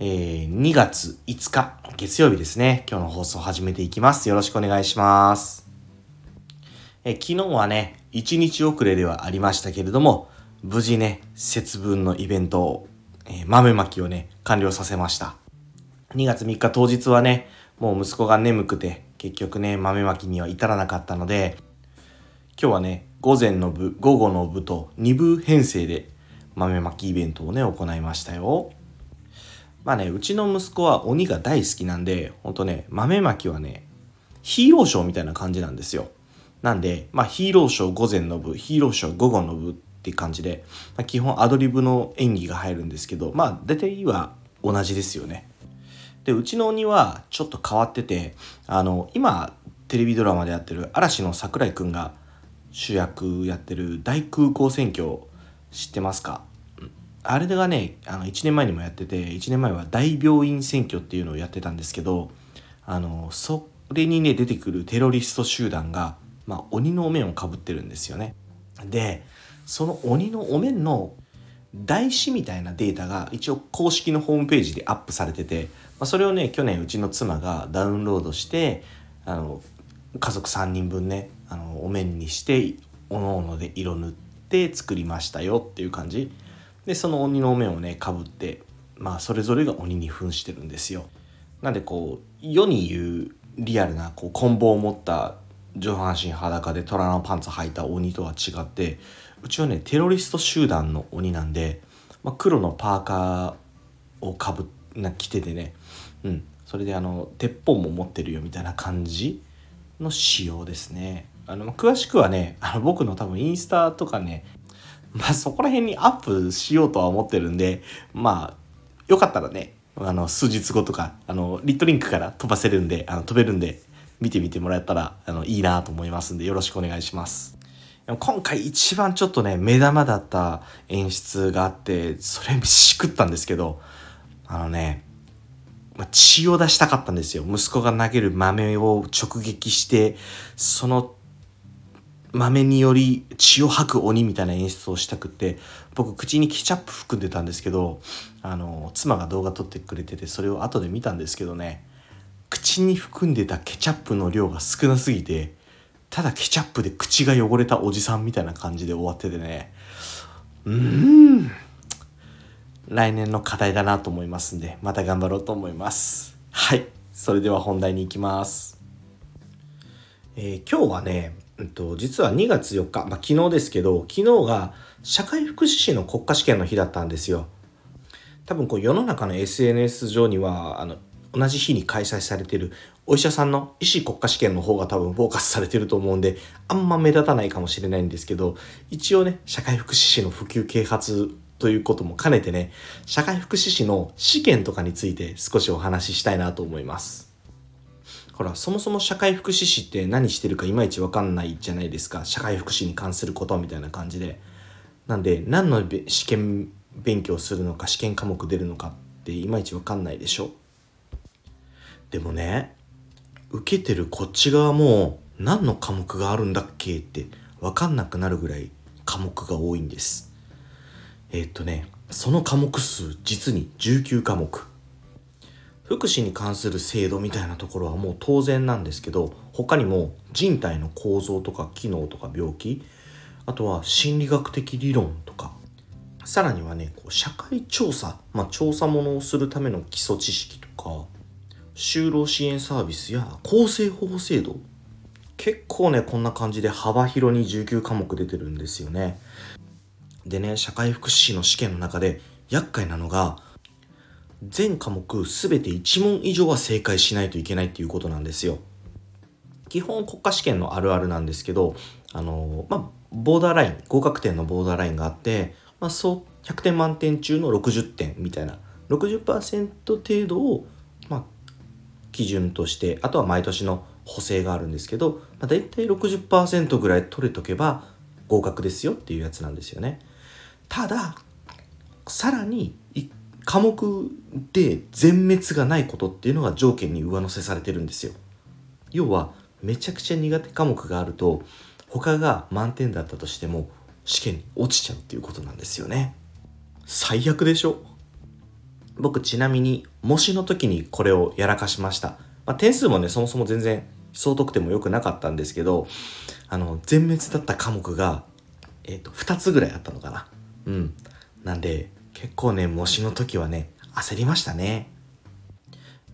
えー、2月5日月曜日ですね。今日の放送を始めていきます。よろしくお願いします。え昨日はね1日遅れではありましたけれども無事ね節分のイベントを、えー、豆まきをね完了させました。2月3日当日はねもう息子が眠くて結局ね、豆まきには至らなかったので、今日はね、午前の部、午後の部と2部編成で豆まきイベントをね、行いましたよ。まあね、うちの息子は鬼が大好きなんで、ほんとね、豆まきはね、ヒーローショーみたいな感じなんですよ。なんで、まあヒーローショー午前の部、ヒーローショー午後の部って感じで、まあ、基本アドリブの演技が入るんですけど、まあ大体は同じですよね。でうちの鬼はちょっと変わっててあの今テレビドラマでやってる嵐の櫻井くんが主役やってる大空港選挙知ってますか？あれがねあの1年前にもやってて1年前は大病院選挙っていうのをやってたんですけどあのそれにね出てくるテロリスト集団が、まあ、鬼のお面をかぶってるんですよね。でその鬼のお面の台紙みたいなデータが一応公式のホームページでアップされててまあ、それをね去年うちの妻がダウンロードしてあの家族3人分ねあのお面にしておのおので色塗って作りましたよっていう感じでその鬼のお面をねかぶってまあそれぞれが鬼に扮してるんですよ。なんでこう世に言うリアルなこう棍棒を持った上半身裸で虎のパンツ履いた鬼とは違ってうちはねテロリスト集団の鬼なんで、まあ、黒のパーカーをかぶな着ててねうん。それであの鉄砲も持ってるよみたいな感じの仕様ですね。あの詳しくはねあの僕の多分インスタとかねまあそこら辺にアップしようとは思ってるんでまあよかったらねあの数日後とかあのリットリンクから飛ばせるんであの飛べるんで見てみてもらえたらあのいいなと思いますんでよろしくお願いします今回一番ちょっとね目玉だった演出があってそれしくったんですけどあのねま、血を出したかったんですよ。息子が投げる豆を直撃して、その豆により血を吐く鬼みたいな演出をしたくって僕口にケチャップ含んでたんですけどあの妻が動画撮ってくれててそれを後で見たんですけどね口に含んでたケチャップの量が少なすぎてただケチャップで口が汚れたおじさんみたいな感じで終わっててねうーん来年の課題だなと思いますんで、また頑張ろうと思います。はい。それでは本題に行きます。えー、今日はね、うんと、実は2月4日、まあ、昨日ですけど、昨日が社会福祉士の国家試験の日だったんですよ。多分こう世の中の SNS 上には、あの、同じ日に開催されてるお医者さんの医師国家試験の方が多分フォーカスされてると思うんで、あんま目立たないかもしれないんですけど、一応ね、社会福祉士の普及啓発ということも兼ねてね、社会福祉士の試験とかについて少しお話ししたいなと思います。ほら、そもそも社会福祉士って何してるかいまいちわかんないじゃないですか。社会福祉に関することみたいな感じで。なんで、何の試験勉強するのか、試験科目出るのかっていまいちわかんないでしょ。でもね、受けてるこっち側も何の科目があるんだっけってわかんなくなるぐらい科目が多いんです。えー、っとねその科目数実に19科目福祉に関する制度みたいなところはもう当然なんですけど他にも人体の構造とか機能とか病気あとは心理学的理論とかさらにはねこう社会調査、まあ、調査ものをするための基礎知識とか就労支援サービスや公正法制度結構ねこんな感じで幅広に19科目出てるんですよね。でね、社会福祉士の試験の中で厄介なのが、全科目全て1問以上は正解しないといけないっていうことなんですよ。基本国家試験のあるあるなんですけど、あのまあ、ボーダーライン、合格点のボーダーラインがあって、まあ、そう100点満点中の60点みたいな、60%程度を、まあ、基準としてあとは毎年の補正があるんですけど、まあ、大体60%ぐらい取れとけば合格ですよっていうやつなんですよねたださらに科目で全滅がないことっていうのが条件に上乗せされてるんですよ。要はめちゃくちゃ苦手科目があると他が満点だったとしても試験に落ちちゃうっていうことなんですよね。最悪でしょ？僕ちなみに模試の時にこれをやらかしました、まあ、点数もねそもそも全然総得点も良くなかったんですけどあの全滅だった科目がえっ、ー、と2つぐらいあったのかな。うん。なんで結構ね模試の時はね焦りましたね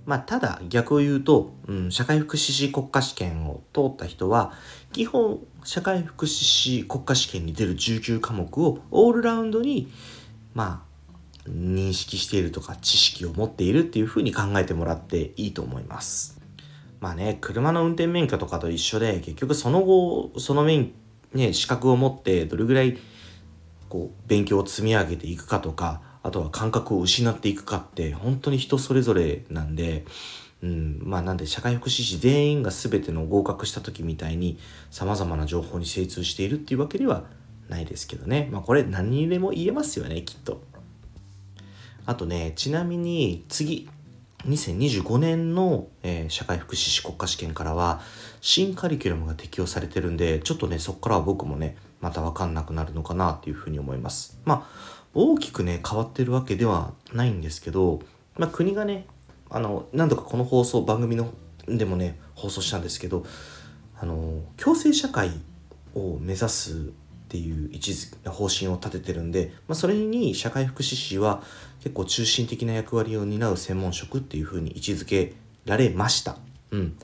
まあ、ただ逆を言うと、うん、社会福祉士国家試験を通った人は基本社会福祉士国家試験に出る19科目をオールラウンドにまあ認識しているとか知識を持っているっていうふうに考えてもらっていいと思います。まあね、車の運転免許とかと一緒で結局その後その免ね資格を持ってどれぐらいこう勉強を積み上げていくかとかあとは感覚を失っていくかって本当に人それぞれなんで、うん、まあなんで社会福祉士全員が全ての合格した時みたいに様々な情報に精通しているっていうわけではないですけどね。まあこれ何にでも言えますよね、きっと。あとね、ちなみに次、2025年の、えー、社会福祉士国家試験からは新カリキュラムが適用されてるんで、ちょっとね、そこからは僕もね、またわかんなくなるのかなっていうふうに思います。まあ大きくね変わってるわけではないんですけど、まあ、国がねあの何度かこの放送番組のでもね放送したんですけどあの共生社会を目指すっていう位置づけ方針を立ててるんで、まあ、それに社会福祉士は結構中心的な役割を担う専門職っていうふうに位置づけられました。うん、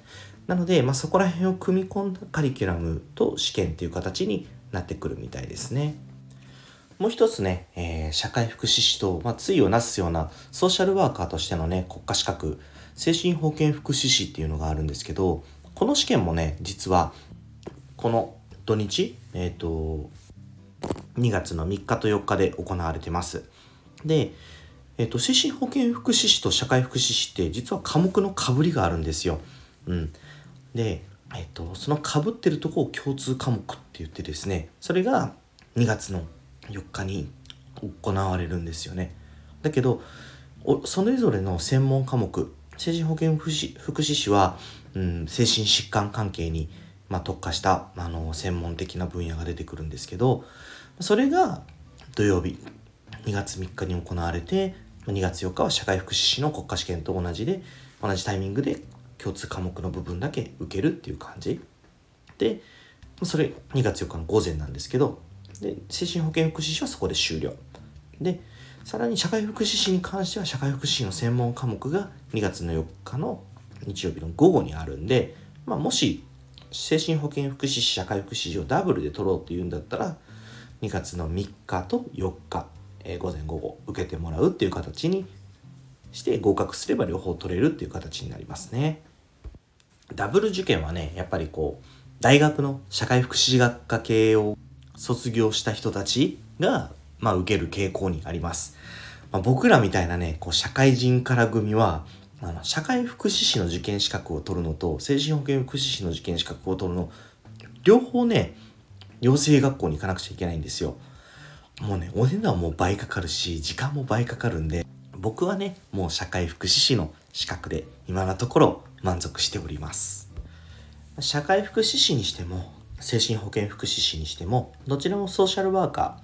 なので、まあ、そこら辺を組み込んだカリキュラムと試験っていう形になってくるみたいですね。もう一つね、えー、社会福祉士と、まあ、対をなすようなソーシャルワーカーとしてのね、国家資格、精神保健福祉士っていうのがあるんですけど、この試験もね、実は、この土日、えっ、ー、と、2月の3日と4日で行われてます。で、えっ、ー、と、精神保健福祉士と社会福祉士って実は科目のかぶりがあるんですよ。うん。で、えっ、と、そのかぶってるとこを共通科目って言ってですね、それが2月の4日に行われるんですよね。だけどそれぞれの専門科目精神保健福祉福祉士は、うん、精神疾患関係に、まあ、特化したあの専門的な分野が出てくるんですけどそれが土曜日2月3日に行われて2月4日は社会福祉士の国家試験と同じで同じタイミングで共通科目の部分だけ受けるっていう感じ。でそれ2月4日の午前なんですけどで精神保健福祉士はそこで終了。でさらに社会福祉士に関しては社会福祉士の専門科目が2月の4日の日曜日の午後にあるんで、まあ、もし精神保健福祉士社会福祉士をダブルで取ろうっていうんだったら2月の3日と4日、えー、午前午後受けてもらうっていう形にして合格すれば両方取れるっていう形になりますねダブル受験はねやっぱりこう大学の社会福祉士学科系を卒業した人たちが、まあ、受ける傾向にあります。まあ、僕らみたいなね、こう社会人から組は、あの社会福祉士の受験資格を取るのと精神保健福祉士の受験資格を取るの両方ね養成学校に行かなくちゃいけないんですよもうねお値段も倍かかるし時間も倍かかるんで僕はねもう社会福祉士の資格で今のところ満足しております。社会福祉士にしても精神保健福祉士にしてもどちらもソーシャルワーカ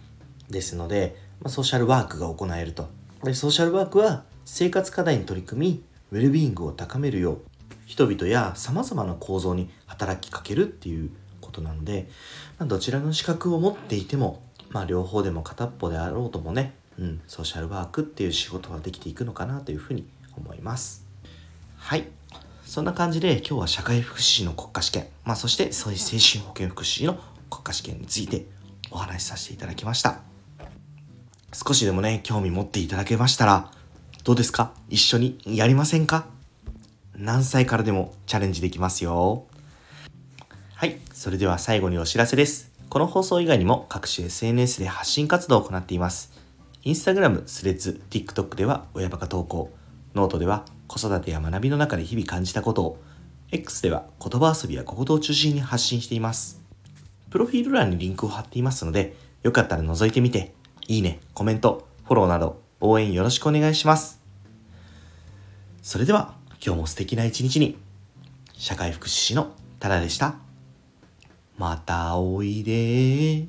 ーですので、ま、ソーシャルワークが行えると。でソーシャルワークは生活課題に取り組みウェルビーイングを高めるよう人々やさまざまな構造に働きかけるっていうことなので、ま、どちらの資格を持っていても、まあ、両方でも片っぽであろうともね、うん、ソーシャルワークっていう仕事はできていくのかなというふうに思いますはいそんな感じで今日は社会福祉士の国家試験、まあそしてそういう精神保健福祉士の国家試験についてお話しさせていただきました。少しでもね、興味持っていただけましたら、どうですか？一緒にやりませんか？何歳からでもチャレンジできますよ。はい。それでは最後にお知らせです。この放送以外にも各種 SNS で発信活動を行っています。インスタグラム、スレッズ、TikTok では親バカ投稿。ノートでは子育てや学びの中で日々感じたことを、X では言葉遊びや小言を中心に発信しています。プロフィール欄にリンクを貼っていますので、よかったら覗いてみて、いいね、コメント、フォローなど応援よろしくお願いします。それでは、今日も素敵な一日に。社会福祉士のタラでした。またおいで